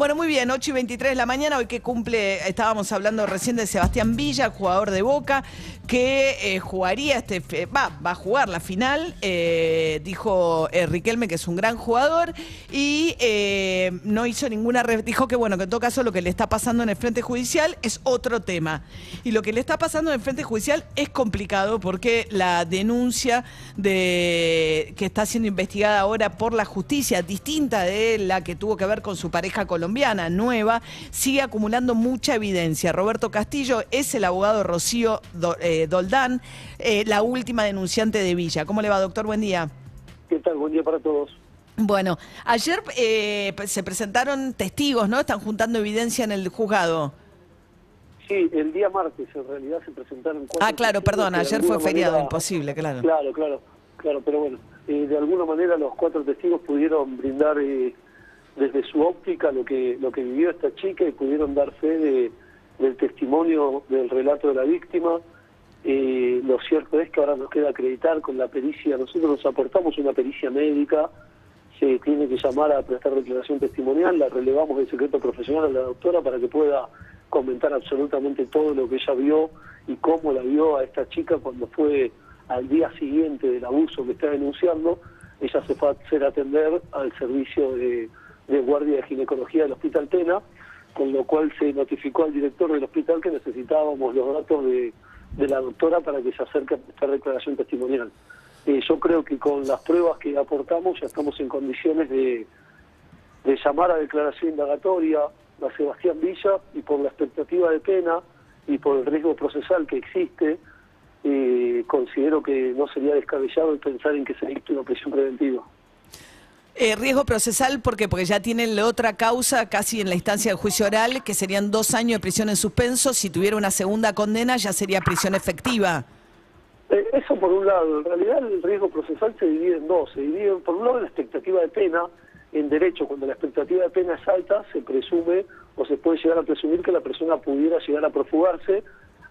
Bueno, muy bien, 8 y 23 de la mañana, hoy que cumple, estábamos hablando recién de Sebastián Villa, jugador de Boca, que eh, jugaría este, va, va a jugar la final, eh, dijo eh, Riquelme que es un gran jugador y eh, no hizo ninguna, dijo que bueno, que en todo caso lo que le está pasando en el frente judicial es otro tema. Y lo que le está pasando en el frente judicial es complicado porque la denuncia de que está siendo investigada ahora por la justicia, distinta de la que tuvo que ver con su pareja colombiana nueva, sigue acumulando mucha evidencia. Roberto Castillo es el abogado Rocío eh, Doldán, eh, la última denunciante de Villa. ¿Cómo le va, doctor? Buen día. ¿Qué tal? Buen día para todos. Bueno, ayer eh, se presentaron testigos, ¿no? Están juntando evidencia en el juzgado. Sí, el día martes en realidad se presentaron cuatro Ah, claro, perdón, ayer fue feriado, manera- imposible, claro. Claro, claro, claro, pero bueno, eh, de alguna manera los cuatro testigos pudieron brindar eh, desde su óptica lo que lo que vivió esta chica y pudieron dar fe de- del testimonio del relato de la víctima. Eh, lo cierto es que ahora nos queda acreditar con la pericia, nosotros nos aportamos una pericia médica, se tiene que llamar a prestar declaración testimonial, la relevamos del secreto profesional a la doctora para que pueda comentar absolutamente todo lo que ella vio y cómo la vio a esta chica cuando fue al día siguiente del abuso que está denunciando, ella se fue a hacer atender al servicio de, de guardia de ginecología del Hospital Tena, con lo cual se notificó al director del hospital que necesitábamos los datos de, de la doctora para que se acerque a prestar declaración testimonial. Eh, yo creo que con las pruebas que aportamos ya estamos en condiciones de, de llamar a declaración indagatoria a Sebastián Villa y por la expectativa de pena y por el riesgo procesal que existe, eh, considero que no sería descabellado el pensar en que se dicte una prisión preventiva. Eh, riesgo procesal, ¿por qué? Porque ya tienen la otra causa casi en la instancia del juicio oral, que serían dos años de prisión en suspenso. Si tuviera una segunda condena, ya sería prisión efectiva. Eh, eso por un lado, en realidad el riesgo procesal se divide en dos, se divide por un lado la expectativa de pena, en derecho cuando la expectativa de pena es alta se presume o se puede llegar a presumir que la persona pudiera llegar a profugarse,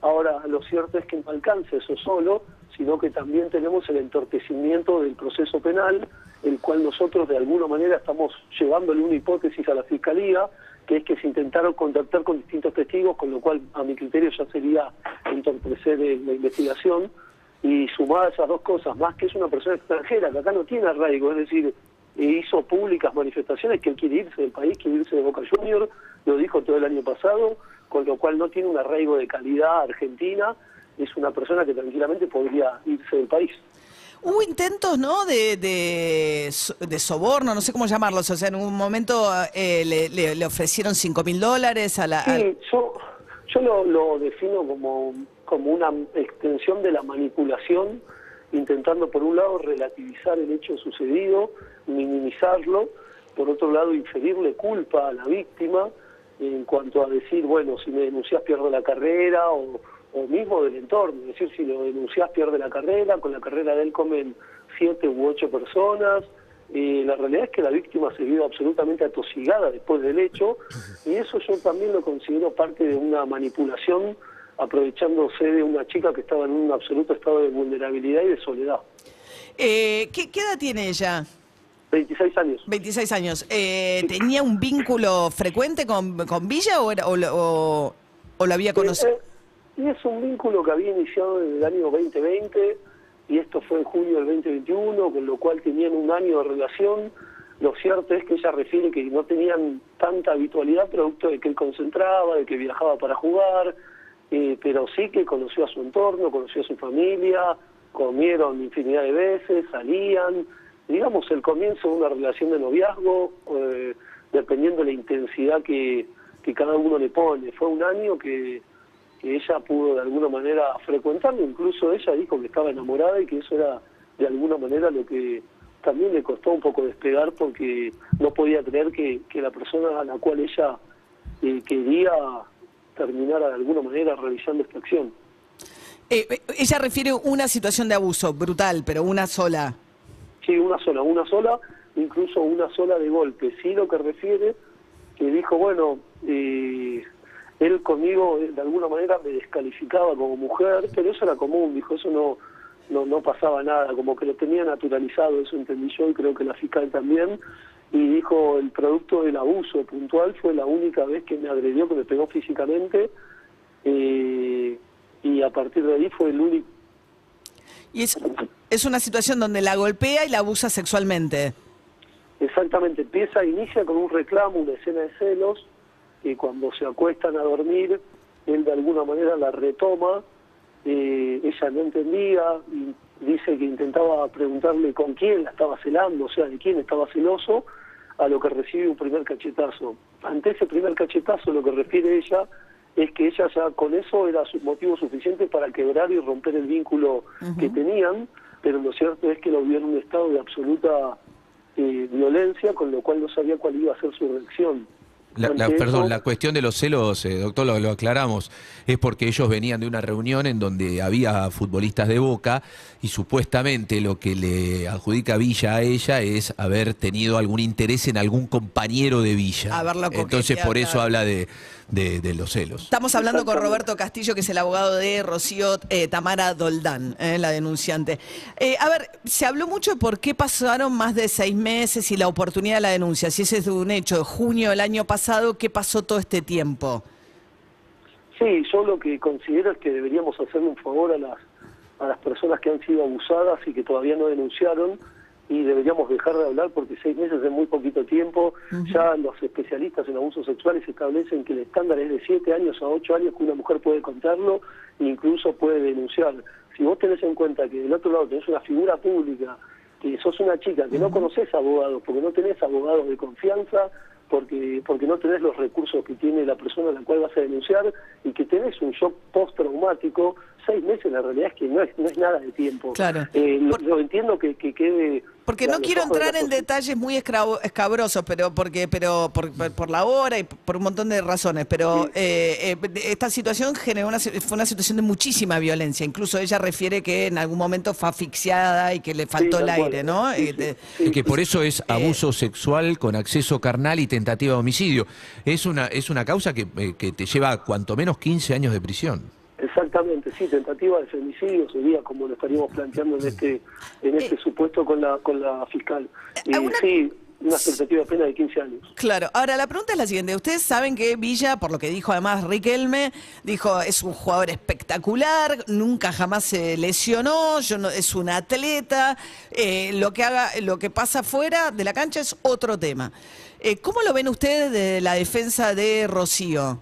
ahora lo cierto es que no alcanza eso solo, sino que también tenemos el entorpecimiento del proceso penal, el cual nosotros de alguna manera estamos llevándole una hipótesis a la Fiscalía, que es que se intentaron contactar con distintos testigos, con lo cual a mi criterio ya sería entorpecer eh, la investigación, y sumada a esas dos cosas, más que es una persona extranjera, que acá no tiene arraigo, es decir, hizo públicas manifestaciones que él quiere irse del país, quiere irse de Boca Junior, lo dijo todo el año pasado, con lo cual no tiene un arraigo de calidad argentina, es una persona que tranquilamente podría irse del país. Hubo intentos, ¿no? De, de, so- de soborno, no sé cómo llamarlos. O sea, en un momento eh, le, le- le ofrecieron 5 mil dólares a la. al- Sí, yo, yo lo, lo defino como, como una extensión de la manipulación, intentando por un lado relativizar el hecho sucedido, minimizarlo, por otro lado inferirle culpa a la víctima en cuanto a decir, bueno, si me denuncias pierdo la carrera o, o mismo del entorno, es decir, si lo denuncias pierde la carrera, con la carrera de él comen siete u ocho personas, eh, la realidad es que la víctima se vio absolutamente atosigada después del hecho y eso yo también lo considero parte de una manipulación aprovechándose de una chica que estaba en un absoluto estado de vulnerabilidad y de soledad. Eh, ¿qué, qué edad tiene ella? 26 años. 26 años. Eh, ¿Tenía un vínculo frecuente con, con Villa o, era- o, o- o lo había conocido? Eh, eh, y es un vínculo que había iniciado en el año 2020 y esto fue en junio del 2021, con lo cual tenían un año de relación. Lo cierto es que ella refiere que no tenían tanta habitualidad producto de que él concentraba, de que viajaba para jugar, eh, pero sí que conoció a su entorno, conoció a su familia, comieron infinidad de veces, salían. Digamos, el comienzo de una relación de noviazgo, eh, dependiendo de la intensidad que, que cada uno le pone. Fue un año que, que ella pudo de alguna manera frecuentarlo, incluso ella dijo que estaba enamorada y que eso era de alguna manera lo que también le costó un poco despegar porque no podía creer que, que la persona a la cual ella eh, quería terminara de alguna manera realizando esta acción. Eh, eh, ella refiere una situación de abuso brutal, pero una sola. Sí, una sola, una sola, incluso una sola de golpe. Sí, lo que refiere, que dijo, bueno, eh, él conmigo eh, de alguna manera me descalificaba como mujer, pero eso era común, dijo, eso no, no, no pasaba nada, como que lo tenía naturalizado, eso entendí yo y creo que la fiscal también, y dijo el producto del abuso puntual fue la única vez que me agredió, que me pegó físicamente, eh, y a partir de ahí fue el único... Y es, es una situación donde la golpea y la abusa sexualmente. Exactamente, empieza, inicia con un reclamo, una escena de celos, que cuando se acuestan a dormir, él de alguna manera la retoma, eh, ella no entendía dice que intentaba preguntarle con quién la estaba celando, o sea, de quién estaba celoso, a lo que recibe un primer cachetazo. Ante ese primer cachetazo, lo que refiere ella es que ella ya con eso era su motivo suficiente para quebrar y romper el vínculo que tenían, pero lo cierto es que lo vio en un estado de absoluta eh, violencia, con lo cual no sabía cuál iba a ser su reacción. La, la, perdón, la cuestión de los celos, eh, doctor, lo, lo, aclaramos, es porque ellos venían de una reunión en donde había futbolistas de Boca y supuestamente lo que le adjudica Villa a ella es haber tenido algún interés en algún compañero de Villa. Entonces por eso habla de, de, de, los celos. Estamos hablando con Roberto Castillo, que es el abogado de Rocío eh, Tamara Doldán, eh, la denunciante. Eh, a ver, se habló mucho de por qué pasaron más de seis meses y la oportunidad de la denuncia. Si ese es un hecho de junio del año pasado, ¿qué pasó todo este tiempo? Sí, yo lo que considero es que deberíamos hacerle un favor a las, a las personas que han sido abusadas y que todavía no denunciaron y deberíamos dejar de hablar porque seis meses es muy poquito tiempo. Uh -huh. Ya los especialistas en abusos sexuales establecen que el estándar es de siete años a ocho años que una mujer puede contarlo e incluso puede denunciar. Si vos tenés en cuenta que del otro lado tenés una figura pública, que sos una chica, que uh -huh. no conoces abogados, porque no tenés abogados de confianza, porque porque no tenés los recursos que tiene la persona a la cual vas a denunciar y que tenés un shock postraumático, seis meses la realidad es que no es, no es nada de tiempo. Claro. Eh, entiendo que, que quede... Porque no quiero entrar en detalles muy escabrosos, pero porque pero por, por, la hora y por un montón de razones, pero sí. eh, eh, esta situación generó una, fue una situación de muchísima violencia. Incluso ella refiere que en algún momento fue asfixiada y que le faltó sí, el aire, ¿no? Sí, y que por eso es abuso sexual con acceso carnal y tentativa de homicidio. Es una, es una causa que, eh, que te lleva cuanto menos 15 años de prisión. Exactamente, sí, tentativa de femicidio sería como lo estaríamos planteando en este en este eh, supuesto con la con la fiscal. Y ¿alguna... sí, una expectativa de pena de 15 años. Claro, ahora la pregunta es la siguiente. Ustedes saben que Villa, por lo que dijo además Riquelme, dijo es un jugador espectacular, nunca jamás se lesionó, yo no, es un atleta, eh, lo que haga, lo que pasa fuera de la cancha es otro tema. Eh, ¿Cómo lo ven ustedes de la defensa de Rocío?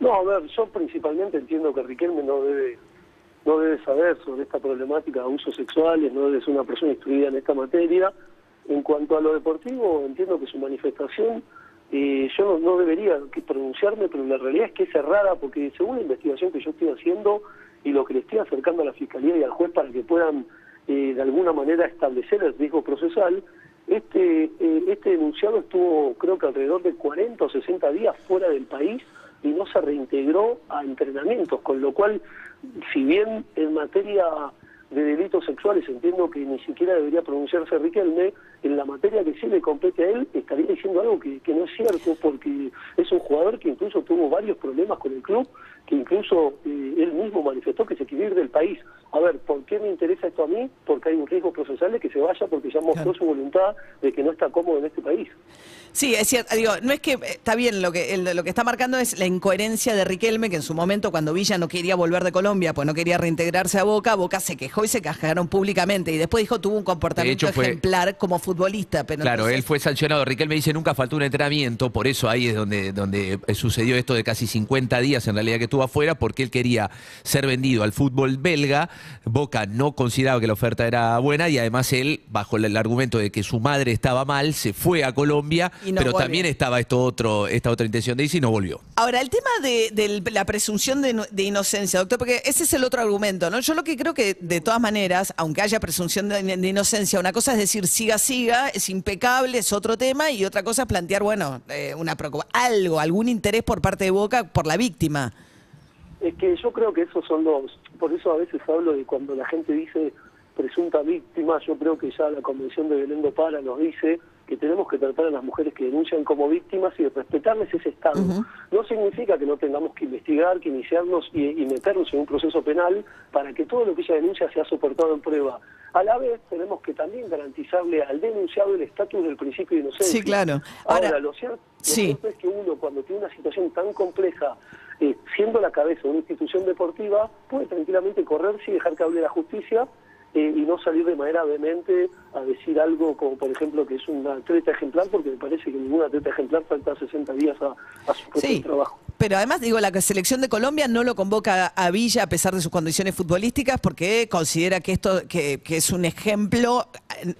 No, a ver, yo principalmente entiendo que Riquelme no debe no debe saber sobre esta problemática de abusos sexuales, no debe ser una persona instruida en esta materia. En cuanto a lo deportivo, entiendo que su manifestación, eh, yo no, no, debería pronunciarme, pero la realidad es que es errada, porque según la investigación que yo estoy haciendo y lo que le estoy acercando a la Fiscalía y al juez para que puedan eh, de alguna manera establecer el riesgo procesal, este, eh, este denunciado estuvo creo que alrededor de 40 o 60 días fuera del país y no se reintegró a entrenamientos, con lo cual, si bien en materia de delitos sexuales entiendo que ni siquiera debería pronunciarse Riquelme, en la materia que sí le compete a él estaría diciendo algo que, no es cierto, porque es un jugador que incluso tuvo varios problemas con el club, que incluso eh, él mismo manifestó que se quiere ir del país. A ver, ¿por qué me interesa esto a mí? Porque hay un riesgo procesal de que se vaya porque ya mostró claro. su voluntad de que no está cómodo en este país. Sí, es cierto. Digo, no es que está bien, lo que el, lo que está marcando es la incoherencia de Riquelme, que en su momento, cuando Villa no quería volver de Colombia, pues no quería reintegrarse a Boca, Boca se quejó y se cajaron públicamente. Y después dijo tuvo un comportamiento ejemplar como futbolista. Pero claro, él fue sancionado. Riquelme dice nunca faltó un entrenamiento, por eso ahí es donde, donde sucedió esto de casi 50 días en realidad que estuvo afuera, porque él quería ser vendido al fútbol belga. Boca no consideraba que la oferta era buena y además él, bajo el, el argumento de que su madre estaba mal, se fue a Colombia, no pero volvió. también estaba esto otro, esta otra intención de irse y no volvió. Ahora, el tema de, de la presunción de, de, inocencia, doctor, porque ese es el otro argumento, ¿no? Yo lo que creo que, de todas maneras, aunque haya presunción de, de inocencia, una cosa es decir siga, siga, es impecable, es otro tema, y otra cosa es plantear, bueno, eh, una algo, algún interés por parte de Boca por la víctima. Es que yo creo que esos son los, por eso a veces hablo de cuando la gente dice presunta víctima, yo creo que ya la Convención de Belén do Para nos dice que tenemos que tratar a las mujeres que denuncian como víctimas y respetarles ese estado. No significa que no tengamos que investigar, que iniciarnos y, y, meternos en un proceso penal para que todo lo que ella denuncia sea soportado en prueba. A la vez tenemos que también garantizarle al denunciado el estatus del principio de inocencia. Sí, claro. Ahora, lo, cierto, cierto, es que uno cuando tiene una situación tan compleja, siendo la cabeza de una institución deportiva, puede tranquilamente correrse y dejar que hable la justicia eh, y no salir de manera vehemente a decir algo como, por ejemplo, que es una atleta ejemplar, porque me parece que ninguna atleta ejemplar falta 60 días a, a su propio sí, trabajo. Pero además, digo, la selección de Colombia no lo convoca a Villa a pesar de sus condiciones futbolísticas porque considera que esto que, es un ejemplo.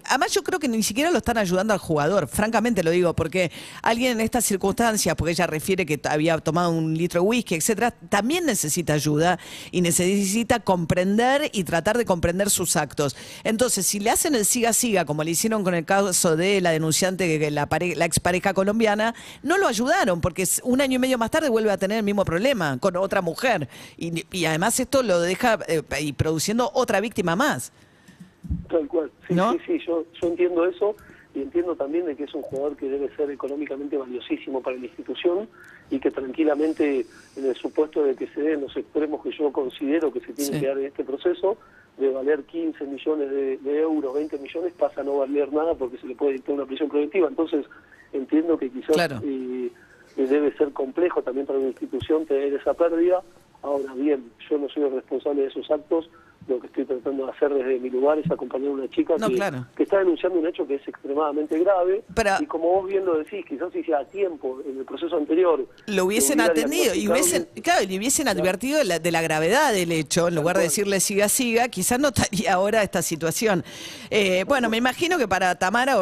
Además, yo creo que ni siquiera lo están ayudando al jugador, francamente lo digo, porque alguien en estas circunstancias, porque ella refiere que había tomado un litro de whisky, etcétera, también necesita ayuda y necesita comprender y tratar de comprender sus actos. Entonces, si le hacen el siga-siga, como le hicieron con el caso de la denunciante, la, pare, la expareja colombiana, no lo ayudaron, porque un año y medio más tarde vuelve a tener el mismo problema con otra mujer. Y, y además esto lo deja eh, y produciendo otra víctima más. Tal cual. Sí, ¿No? sí, sí, yo, yo entiendo eso y entiendo también de que es un jugador que debe ser económicamente valiosísimo para la institución y que tranquilamente en el supuesto de que se den los extremos que yo considero que se tienen Sí. que dar en este proceso, de valer 15 millones de, de euros, 20 millones, pasa a no valer nada porque se le puede dictar una prisión preventiva. Entonces entiendo que quizás Claro. eh, debe ser complejo también para una institución tener esa pérdida. Ahora bien, yo no soy el responsable de esos actos, lo que estoy tratando de hacer desde mi lugar es acompañar a una chica No, que, claro. que está denunciando un hecho que es extremadamente grave Pero- y como vos bien lo decís, quizás si sea a tiempo en el proceso anterior Lo hubiesen atendido y hubiesen, claro, y hubiesen advertido de la, de la gravedad del hecho, en lugar de decirle siga, siga, quizás no estaría ahora esta situación. Eh, bueno, me imagino que para Tamara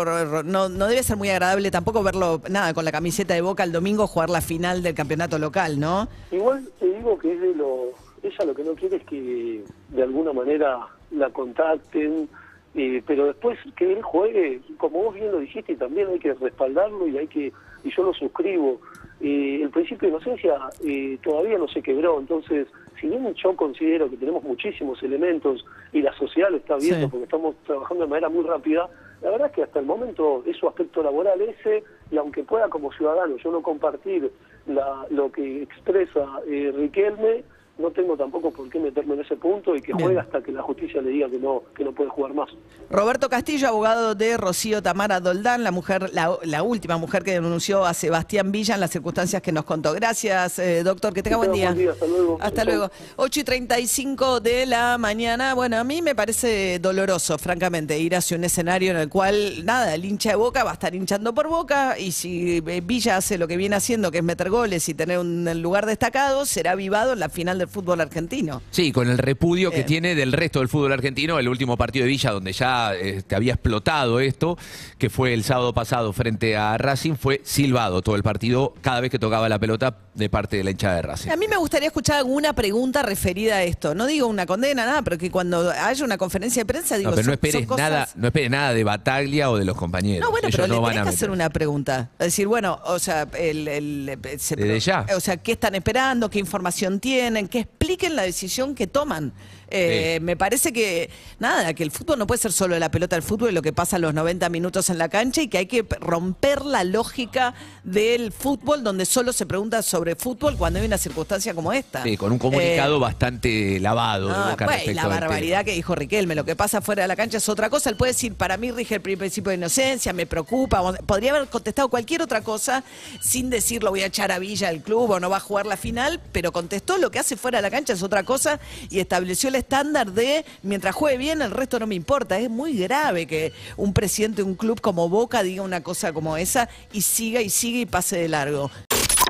no, no debe ser muy agradable tampoco verlo, nada, con la camiseta de Boca el domingo jugar la final del campeonato local, ¿no? Igual te digo que es de lo, ella lo que no quiere es que de alguna manera la contacten, eh, pero después que él juegue, como vos bien lo dijiste, también hay que respaldarlo y hay que, y yo lo suscribo. Eh, el principio de inocencia eh, todavía no se quebró, entonces, si bien yo considero que tenemos muchísimos elementos y la sociedad lo está viendo Sí. porque estamos trabajando de manera muy rápida, la verdad es que hasta el momento es su aspecto laboral ese, y aunque pueda como ciudadano yo no compartir la, lo que expresa eh, Riquelme, no tengo tampoco por qué meterme en ese punto y que Bien. juegue hasta que la justicia le diga que no que no puede jugar más. Roberto Castillo, abogado de Rocío Tamara Doldán, la mujer, la, la última mujer que denunció a Sebastián Villa en las circunstancias que nos contó. Gracias, eh, doctor, que tenga buen día. buen día, hasta luego. Hasta Chau, luego. 8 y 35 de la mañana. Bueno, a mí me parece doloroso, francamente, ir hacia un escenario en el cual, nada, el hincha de Boca va a estar hinchando por Boca y si eh, Villa hace lo que viene haciendo, que es meter goles y tener un lugar destacado, será avivado en la final del fútbol argentino. Sí, con el repudio que Bien. tiene del resto del fútbol argentino, el último partido de Villa donde ya este, había explotado esto, que fue el sábado pasado frente a Racing, fue silbado todo el partido cada vez que tocaba la pelota de parte de la hinchada de Racing. A mí me gustaría escuchar alguna pregunta referida a esto. No digo una condena, nada, pero que cuando haya una conferencia de prensa, digo, No, pero no esperes cosas- nada, no esperes nada de Bataglia o de los compañeros. No, bueno, Ellos pero no le van tenés a que hacer una pregunta. Es decir, bueno, o sea, el, el- se- Desde ya. O sea, ¿qué están esperando? ¿Qué información tienen? Que expliquen la decisión que toman. Eh, Sí. Me parece que, nada, que el fútbol no puede ser solo la pelota del fútbol y lo que pasa los 90 minutos en la cancha y que hay que romper la lógica del fútbol donde solo se pregunta sobre fútbol cuando hay una circunstancia como esta. Sí, con un Eh, comunicado bastante lavado de no, Boca pues, respecto la barbaridad que dijo Riquelme, lo que pasa fuera de la cancha es otra cosa. Él puede decir, para mí rige el principio de inocencia, me preocupa. Podría haber contestado cualquier otra cosa sin decir lo voy a echar a Villa del club o no va a jugar la final, pero contestó lo que hace fuera de la cancha es otra cosa y estableció el estándar de mientras juegue bien, el resto no me importa. Es muy grave que un presidente de un club como Boca diga una cosa como esa y siga y siga y pase de largo.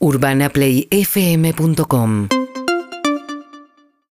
urbanaplayfm.com